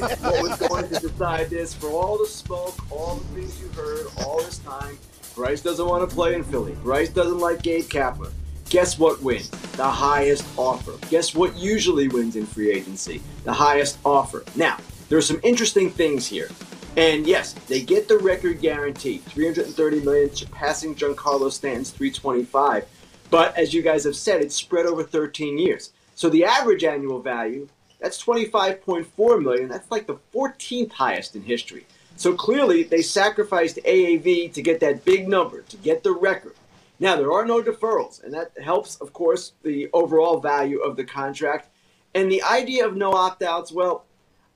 What was going to decide this for all the smoke, all the things you heard, all this time. Bryce doesn't want to play in Philly. Bryce doesn't like Gabe Kapler. Guess what wins? The highest offer. Guess what usually wins in free agency? The highest offer. Now, there are some interesting things here. And yes, they get the record guarantee, 330 million, surpassing Giancarlo Stanton's 325. But as you guys have said, it's spread over 13 years. So the average annual value, that's 25.4 million. That's like the 14th highest in history. So clearly, they sacrificed AAV to get that big number, to get the record. Now, there are no deferrals, and that helps, of course, the overall value of the contract. And the idea of no opt outs, well,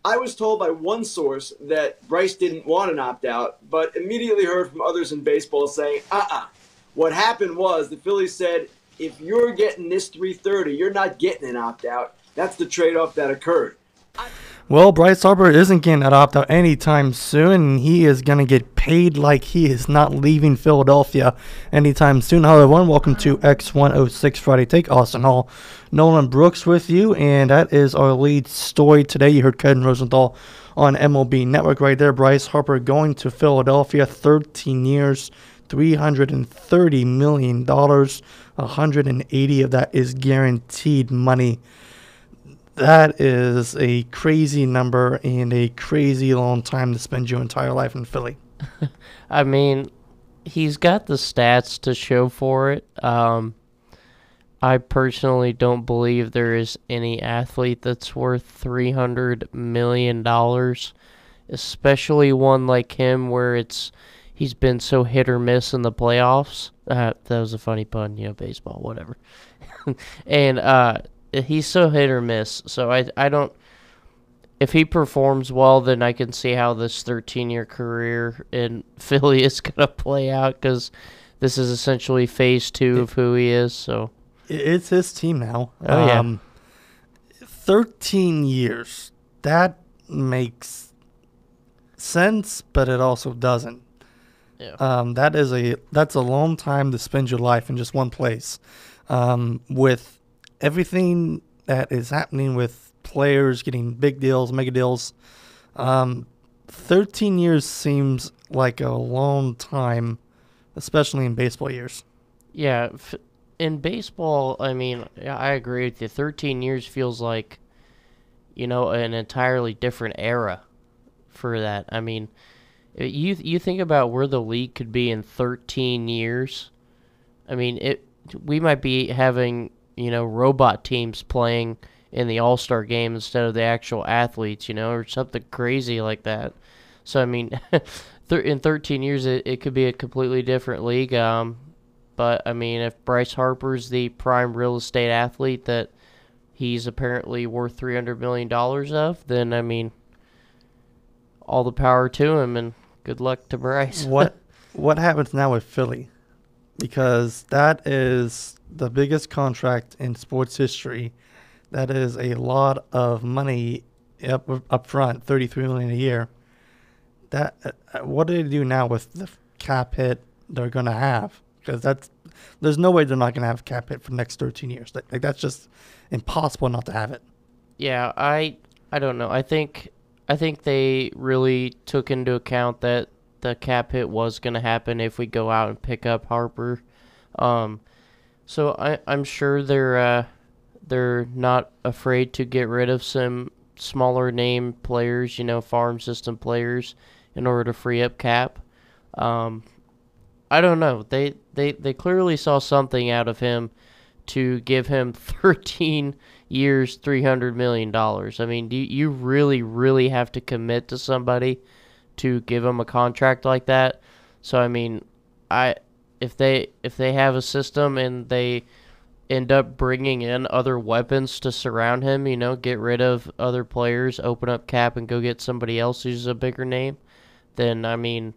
I was told by one source that Bryce didn't want an opt out, but immediately heard from others in baseball saying, uh uh-uh. uh What happened was the Phillies said, if you're getting this 330, you're not getting an opt out. That's the trade off that occurred. Well, Bryce Harper isn't getting that opt out anytime soon, he is going to get paid like he is not leaving Philadelphia anytime soon. Hello, everyone. Welcome to X106 Friday Take. Austin Hall, Nolan Brooks with you, and that is our lead story today. You heard Ken Rosenthal on MLB Network right there. Bryce Harper going to Philadelphia, 13 years, $330 million. 180 of that is guaranteed money that is a crazy number and a crazy long time to spend your entire life in Philly. I mean, he's got the stats to show for it. Um, I personally don't believe there is any athlete that's worth three hundred million dollars, especially one like him where it's he's been so hit or miss in the playoffs. Uh, that was a funny pun, you know, baseball, whatever. and uh, he's so hit or miss. So I I don't. If he performs well, then I can see how this 13 year career in Philly is gonna play out because this is essentially phase two it, of who he is. So it's his team now. Oh yeah. Um, 13 years. That makes sense, but it also doesn't. Yeah. Um, that is a that's a long time to spend your life in just one place. Um, with everything that is happening with players getting big deals, mega deals, um, 13 years seems like a long time, especially in baseball years. Yeah, in baseball, I mean, I agree with you. 13 years feels like, you know, an entirely different era for that. I mean, you you think about where the league could be in 13 years. I mean, it we might be having you know, robot teams playing in the All Star game instead of the actual athletes, you know, or something crazy like that. So I mean, in 13 years, it, it could be a completely different league. Um, but I mean, if Bryce Harper's the prime real estate athlete that he's apparently worth 300 million dollars of, then I mean, all the power to him, and good luck to Bryce. what What happens now with Philly? Because that is the biggest contract in sports history. That is a lot of money up up front, thirty three million a year. That uh, what do they do now with the cap hit they're going to have? Because that's there's no way they're not going to have cap hit for the next thirteen years. Like that's just impossible not to have it. Yeah, I I don't know. I think I think they really took into account that the cap hit was going to happen if we go out and pick up Harper. Um, so I, I'm sure they're uh, they're not afraid to get rid of some smaller name players, you know, farm system players, in order to free up cap. Um, I don't know. They, they they clearly saw something out of him to give him 13 years, 300 million dollars. I mean, do you really really have to commit to somebody to give him a contract like that? So I mean, I if they if they have a system and they end up bringing in other weapons to surround him, you know, get rid of other players, open up cap and go get somebody else who's a bigger name, then I mean,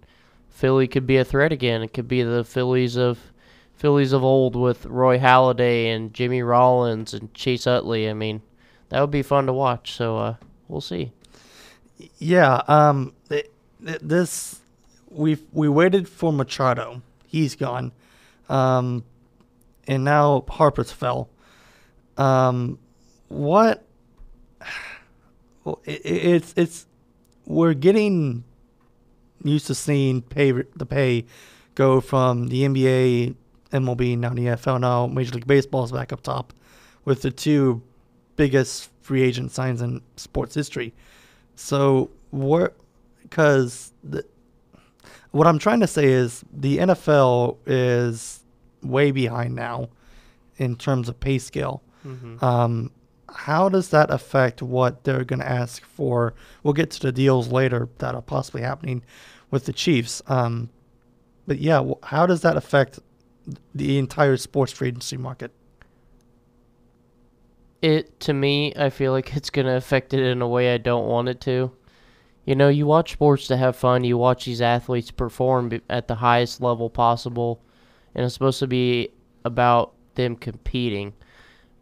Philly could be a threat again. It could be the Phillies of Phillies of old with Roy Halladay and Jimmy Rollins and Chase Utley. I mean, that would be fun to watch. So uh, we'll see. Yeah. Um. This we we waited for Machado he's gone. Um, and now Harper's fell. Um, what? Well, it, it's it's we're getting used to seeing pay the pay go from the NBA, MLB, now the NFL, now Major League Baseball is back up top with the two biggest free agent signs in sports history. So what? Because what I'm trying to say is the NFL is way behind now in terms of pay scale. Mm-hmm. Um, how does that affect what they're going to ask for? We'll get to the deals later that are possibly happening with the Chiefs. Um, but yeah, how does that affect the entire sports free agency market? It to me, I feel like it's gonna affect it in a way I don't want it to. You know, you watch sports to have fun. You watch these athletes perform at the highest level possible, and it's supposed to be about them competing.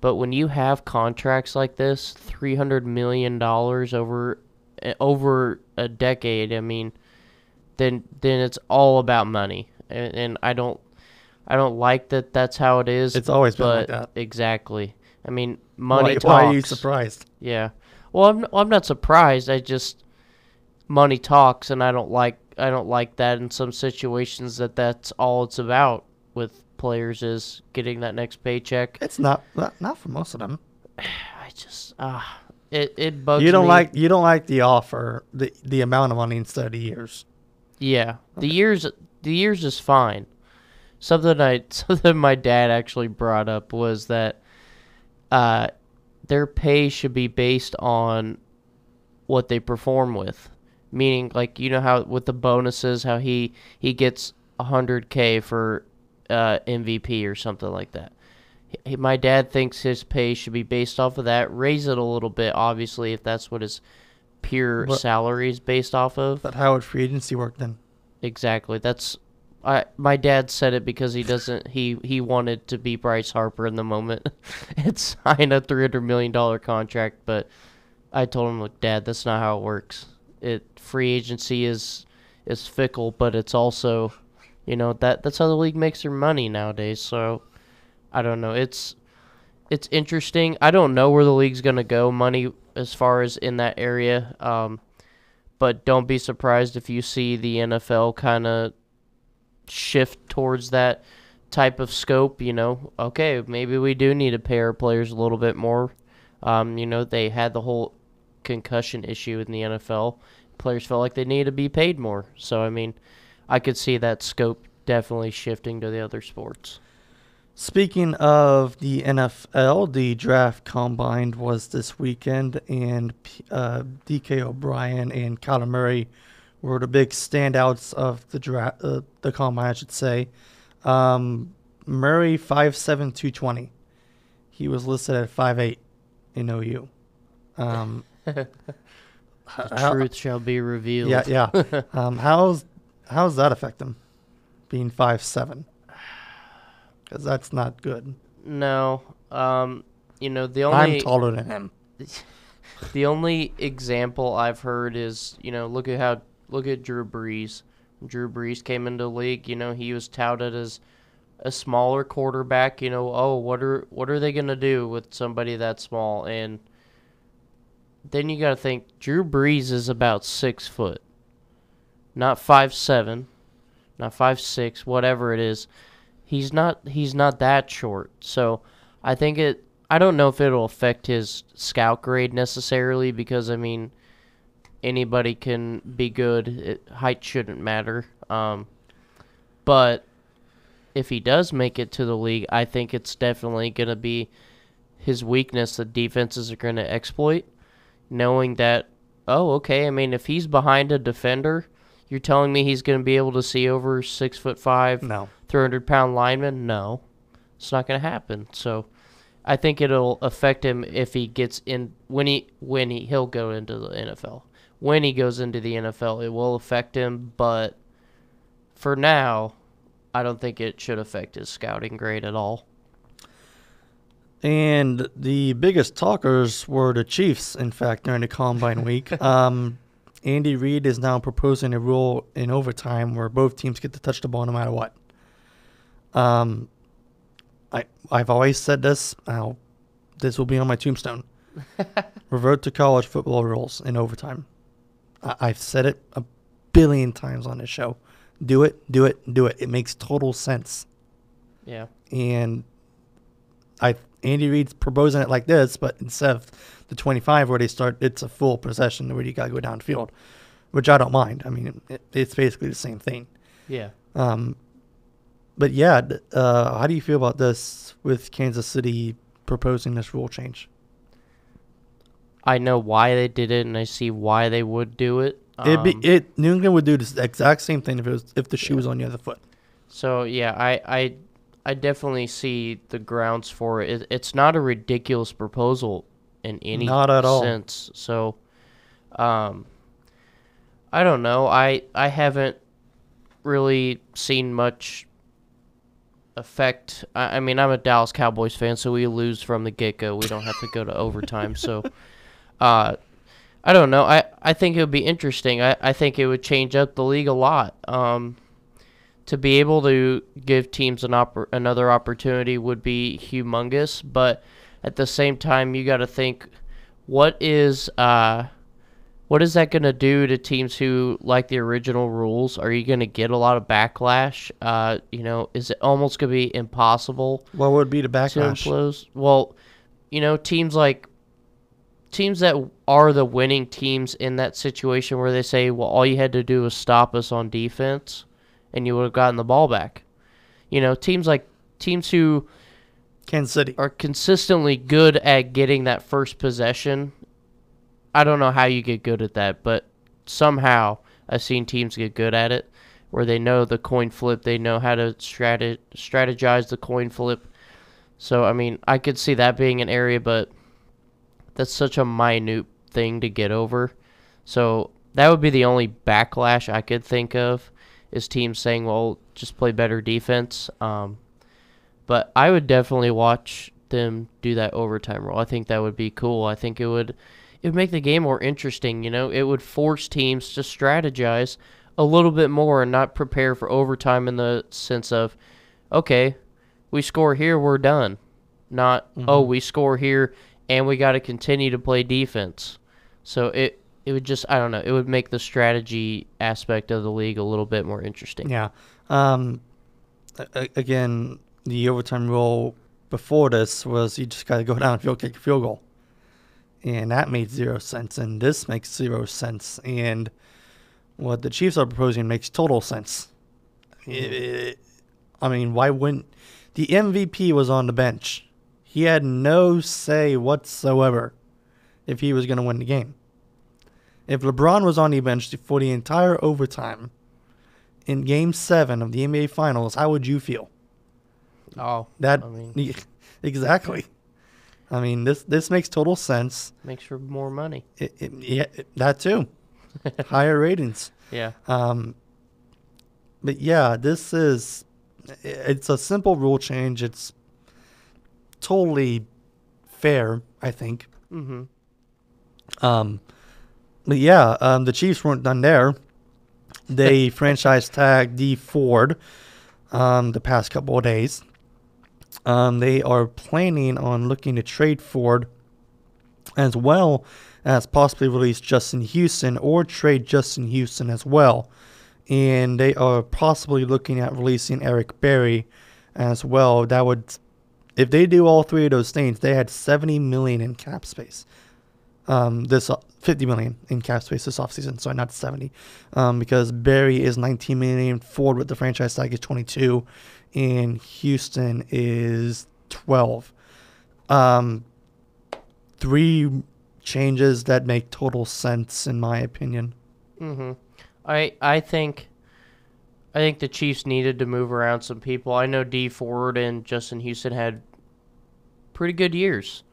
But when you have contracts like this, three hundred million dollars over eh, over a decade, I mean, then then it's all about money, and, and I don't I don't like that. That's how it is. It's always been like that. exactly. I mean, money why, talks. why are you surprised? Yeah. Well, I'm I'm not surprised. I just money talks, and I don't like I don't like that in some situations that that's all it's about with players is getting that next paycheck. It's not not, not for most of them. I just ah it it bugs You don't me. like you don't like the offer, the the amount of money instead of the years. Yeah, the years the years is fine. Something I something my dad actually brought up was that uh, their pay should be based on what they perform with. Meaning, like you know how with the bonuses, how he he gets hundred k for uh, MVP or something like that. He, my dad thinks his pay should be based off of that. Raise it a little bit, obviously, if that's what his pure salary is based off of. But how would free agency work then? Exactly. That's I my dad said it because he doesn't he he wanted to be Bryce Harper in the moment and sign a 300 million dollar contract, but I told him, "Look, dad, that's not how it works. It free agency is is fickle, but it's also, you know, that that's how the league makes their money nowadays. So, I don't know. It's it's interesting. I don't know where the league's to go money as far as in that area. Um but don't be surprised if you see the NFL kind of shift towards that type of scope. You know, okay, maybe we do need to pay our players a little bit more. Um, you know, they had the whole concussion issue in the NFL. Players felt like they needed to be paid more. So, I mean, I could see that scope definitely shifting to the other sports. Speaking of the NFL, the draft combine was this weekend, and uh, DK O'Brien and Kyler Murray were the big standouts of the draft, uh, the combine, I should say. Um, Murray five seven two twenty. He was listed at five eight in OU. Um, The truth shall be revealed. yeah, yeah. um, how's how's that affect him? Being five seven, because that's not good. No. Um, you know, the only I'm taller than him. The only example I've heard is, you know, look at how look at Drew Brees. Drew Brees came into the league, you know, he was touted as a smaller quarterback, you know, oh, what are what are they going to do with somebody that small and then you got to think Drew Brees is about 6 foot. Not five seven, not five six, whatever it is. He's not he's not that short. So, I think it I don't know if it'll affect his scout grade necessarily because I mean anybody can be good. It, height shouldn't matter. Um, but if he does make it to the league, I think it's definitely going to be his weakness that defenses are going to exploit, knowing that oh okay, I mean if he's behind a defender, you're telling me he's going to be able to see over six foot five, No. 300 pound lineman? No, it's not going to happen. So I think it'll affect him if he gets in when he when he he'll go into the NFL. When he goes into the NFL, it will affect him, but for now, I don't think it should affect his scouting grade at all. And the biggest talkers were the Chiefs, in fact, during the combine week. Um, Andy Reid is now proposing a rule in overtime where both teams get to touch the ball no matter what. Um, I I've always said this. Now, this will be on my tombstone. Revert to college football rules in overtime. I- I've said it a billion times on this show. Do it, do it, do it. It makes total sense. Yeah. And I Andy Reid's proposing it like this, but instead of the 25 where they start, it's a full possession where you got to go downfield, which I don't mind. I mean, it, it's basically the same thing. Yeah. Um, but yeah, uh, how do you feel about this with Kansas City proposing this rule change? I know why they did it, and I see why they would do it. It'd be Um, it. New England would do the exact same thing if it was if the shoe was on the other foot. So yeah, I I I definitely see the grounds for it. it. It's not a ridiculous proposal in any Not at all. sense. So, um, I don't know. I I haven't really seen much effect. I, I mean, I'm a Dallas Cowboys fan, so we lose from the get go. We don't have to go to overtime. So, uh, I don't know. I, I think it would be interesting. I, I think it would change up the league a lot. Um, to be able to give teams an oppor- another opportunity would be humongous, but at the same time, you got to think, what is uh, what is that going to do to teams who like the original rules? Are you going to get a lot of backlash? Uh, you know, is it almost going to be impossible What would be the backlash? Well, you know, teams like teams that are the winning teams in that situation where they say, "Well, all you had to do was stop us on defense, and you would have gotten the ball back." You know, teams like teams who Kansas City. are consistently good at getting that first possession. I don't know how you get good at that, but somehow I've seen teams get good at it where they know the coin flip, they know how to strate- strategize the coin flip. So, I mean, I could see that being an area, but that's such a minute thing to get over. So, that would be the only backlash I could think of is teams saying, well, just play better defense. Um, but I would definitely watch them do that overtime rule. I think that would be cool. I think it would it would make the game more interesting, you know. It would force teams to strategize a little bit more and not prepare for overtime in the sense of okay, we score here, we're done. Not oh, we score here and we got to continue to play defense. So it it would just I don't know, it would make the strategy aspect of the league a little bit more interesting. Yeah. Um, a- again, the overtime rule before this was you just got to go down and field kick a field goal. And that made zero sense. And this makes zero sense. And what the Chiefs are proposing makes total sense. It- it- I mean, why wouldn't. The MVP was on the bench. He had no say whatsoever if he was going to win the game. If LeBron was on the bench for the entire overtime, in game seven of the NBA Finals, how would you feel? Oh, That I mean, exactly. I mean, this this makes total sense. makes for more money. It, it, yeah, it- that too. Higher ratings. Yeah. Um, but yeah, this is it's a simple rule change. It's totally fair, I think. Mhm. Um, but yeah, um, the Chiefs weren't done there. They franchise tagged Dee Ford um, the past couple of days. Um, they are planning on looking to trade Ford as well as possibly release Justin Houston or trade Justin Houston as well. And they are possibly looking at releasing Eric Berry as well. That would, if they do all three of those things, they had 70 million in cap space um, this 50 million in cap space this offseason, sorry, not 70, um, because Berry is 19 million, Ford with the franchise tag is 22, and Houston is 12. Um, three changes that make total sense in my opinion. Mhm. I I think I think the Chiefs needed to move around some people. I know Dee Ford and Justin Houston had pretty good years.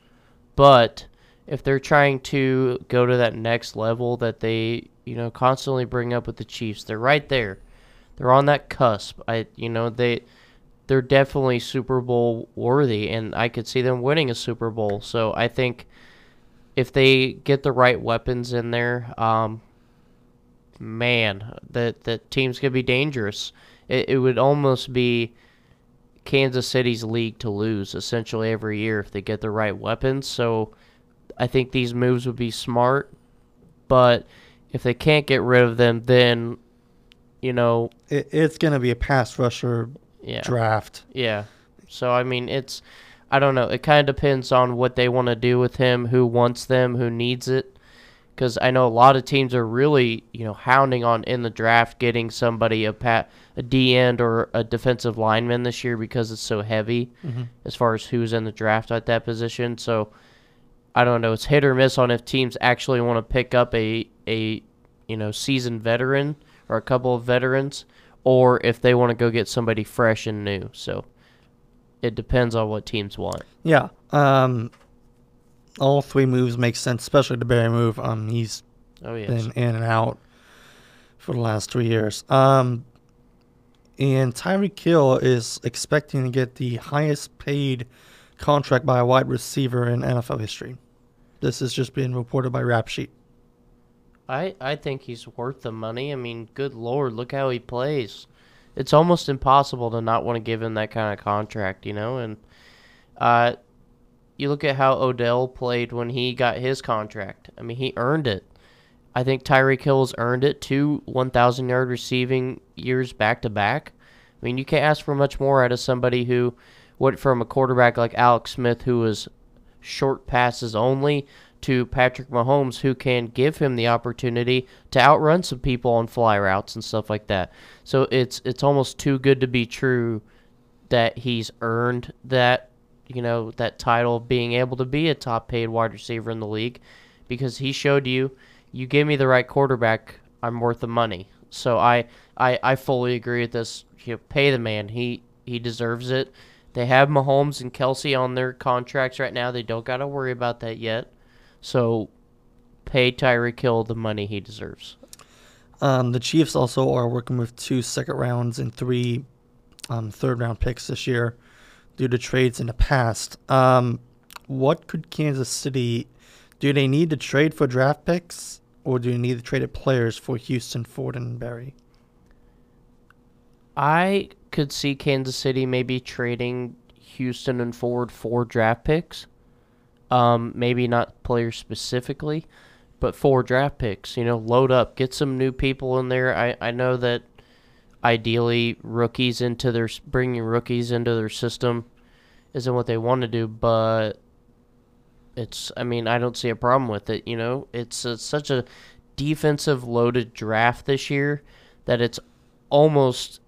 But if they're trying to go to that next level that they, you know, constantly bring up with the Chiefs, they're right there. They're on that cusp. I you know, they they're definitely Super Bowl worthy and I could see them winning a Super Bowl. So I think if they get the right weapons in there, um, man, that that teams could be dangerous. It, it would almost be Kansas City's league to lose essentially every year if they get the right weapons. So I think these moves would be smart, but if they can't get rid of them, then you know, It, it's gonna be a pass rusher yeah, draft. yeah. So I mean, it's I don't know. It kind of depends on what they want to do with him, who wants them, who needs it. Because I know a lot of teams are really, you know, hounding on in the draft getting somebody a pat a D end or a defensive lineman this year because it's so heavy mm-hmm. as far as who's in the draft at that position. So I don't know. It's hit or miss on if teams actually want to pick up a a you know seasoned veteran or a couple of veterans, or if they want to go get somebody fresh and new. So it depends on what teams want. Yeah. Um, all three moves make sense, especially the Berry move. Um, he's Oh yes. been in and out for the last three years. Um, and Tyreek Hill is expecting to get the highest paid contract by a wide receiver in NFL history. This is just being reported by Rap Sheet. I I think he's worth the money. I mean, good lord, look how he plays. It's almost impossible to not want to give him that kind of contract, you know. And uh, you look at how Odell played when he got his contract. I mean, he earned it. I think Tyreek Hill's earned it. Two 1,000 yard receiving years back to back. I mean, you can't ask for much more out of somebody who went from a quarterback like Alex Smith, who was short passes only, to Patrick Mahomes, who can give him the opportunity to outrun some people on fly routes and stuff like that. So it's it's almost too good to be true that he's earned that you know that title of being able to be a top paid wide receiver in the league because he showed you you give me the right quarterback I'm worth the money. So I I, I fully agree with this. You know, pay the man. He he deserves it they have Mahomes and Kelce on their contracts right now they don't got to worry about that yet so pay Tyreek Hill the money he deserves Um, the Chiefs also are working with two second rounds and three um, third round picks this year due to trades in the past. Um, what could Kansas City do? They need to trade for draft picks, or do they need to trade at players for Houston, Ford, and Berry? I could see Kansas City maybe trading Houston and Ford for draft picks. Um, maybe not players specifically, but for draft picks. You know, load up, get some new people in there. I, I know that ideally rookies into their bringing rookies into their system isn't what they want to do, but it's. I mean, I don't see a problem with it. You know, it's, it's such a defensive loaded draft this year that it's almost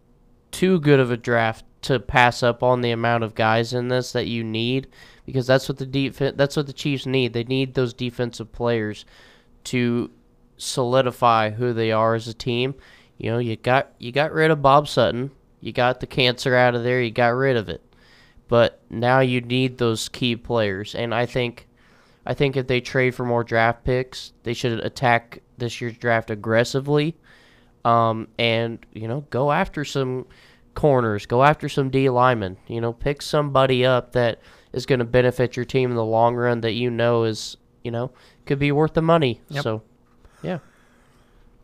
too good of a draft to pass up on the amount of guys in this that you need because that's what the def- that's what the Chiefs need. They need those defensive players to solidify who they are as a team. You know, you got you got rid of Bob Sutton, you got the cancer out of there, you got rid of it. But now you need those key players and I think I think if they trade for more draft picks, they should attack this year's draft aggressively um, and you know go after some corners, go after some D linemen. You know, pick somebody up that is going to benefit your team in the long run that you know is you know could be worth the money. Yep. So, yeah,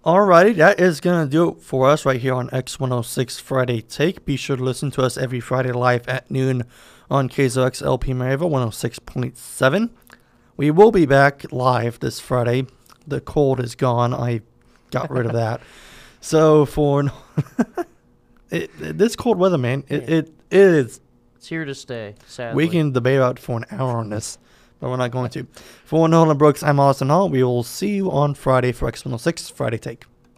Alrighty, that is gonna do it for us right here on X106 Friday Take. Be sure to listen to us every Friday live at noon on KZOX LP Mariva 106.7. We will be back live this Friday. The cold is gone. I got rid of that. So for it, it- this cold weather, man, it, Yeah. it is. it's here to stay. Sadly, We can debate about for an hour on this, but we're not going to. For Nolan Brooks, I'm Austin Hall. We will see you on Friday for X106 Friday Take.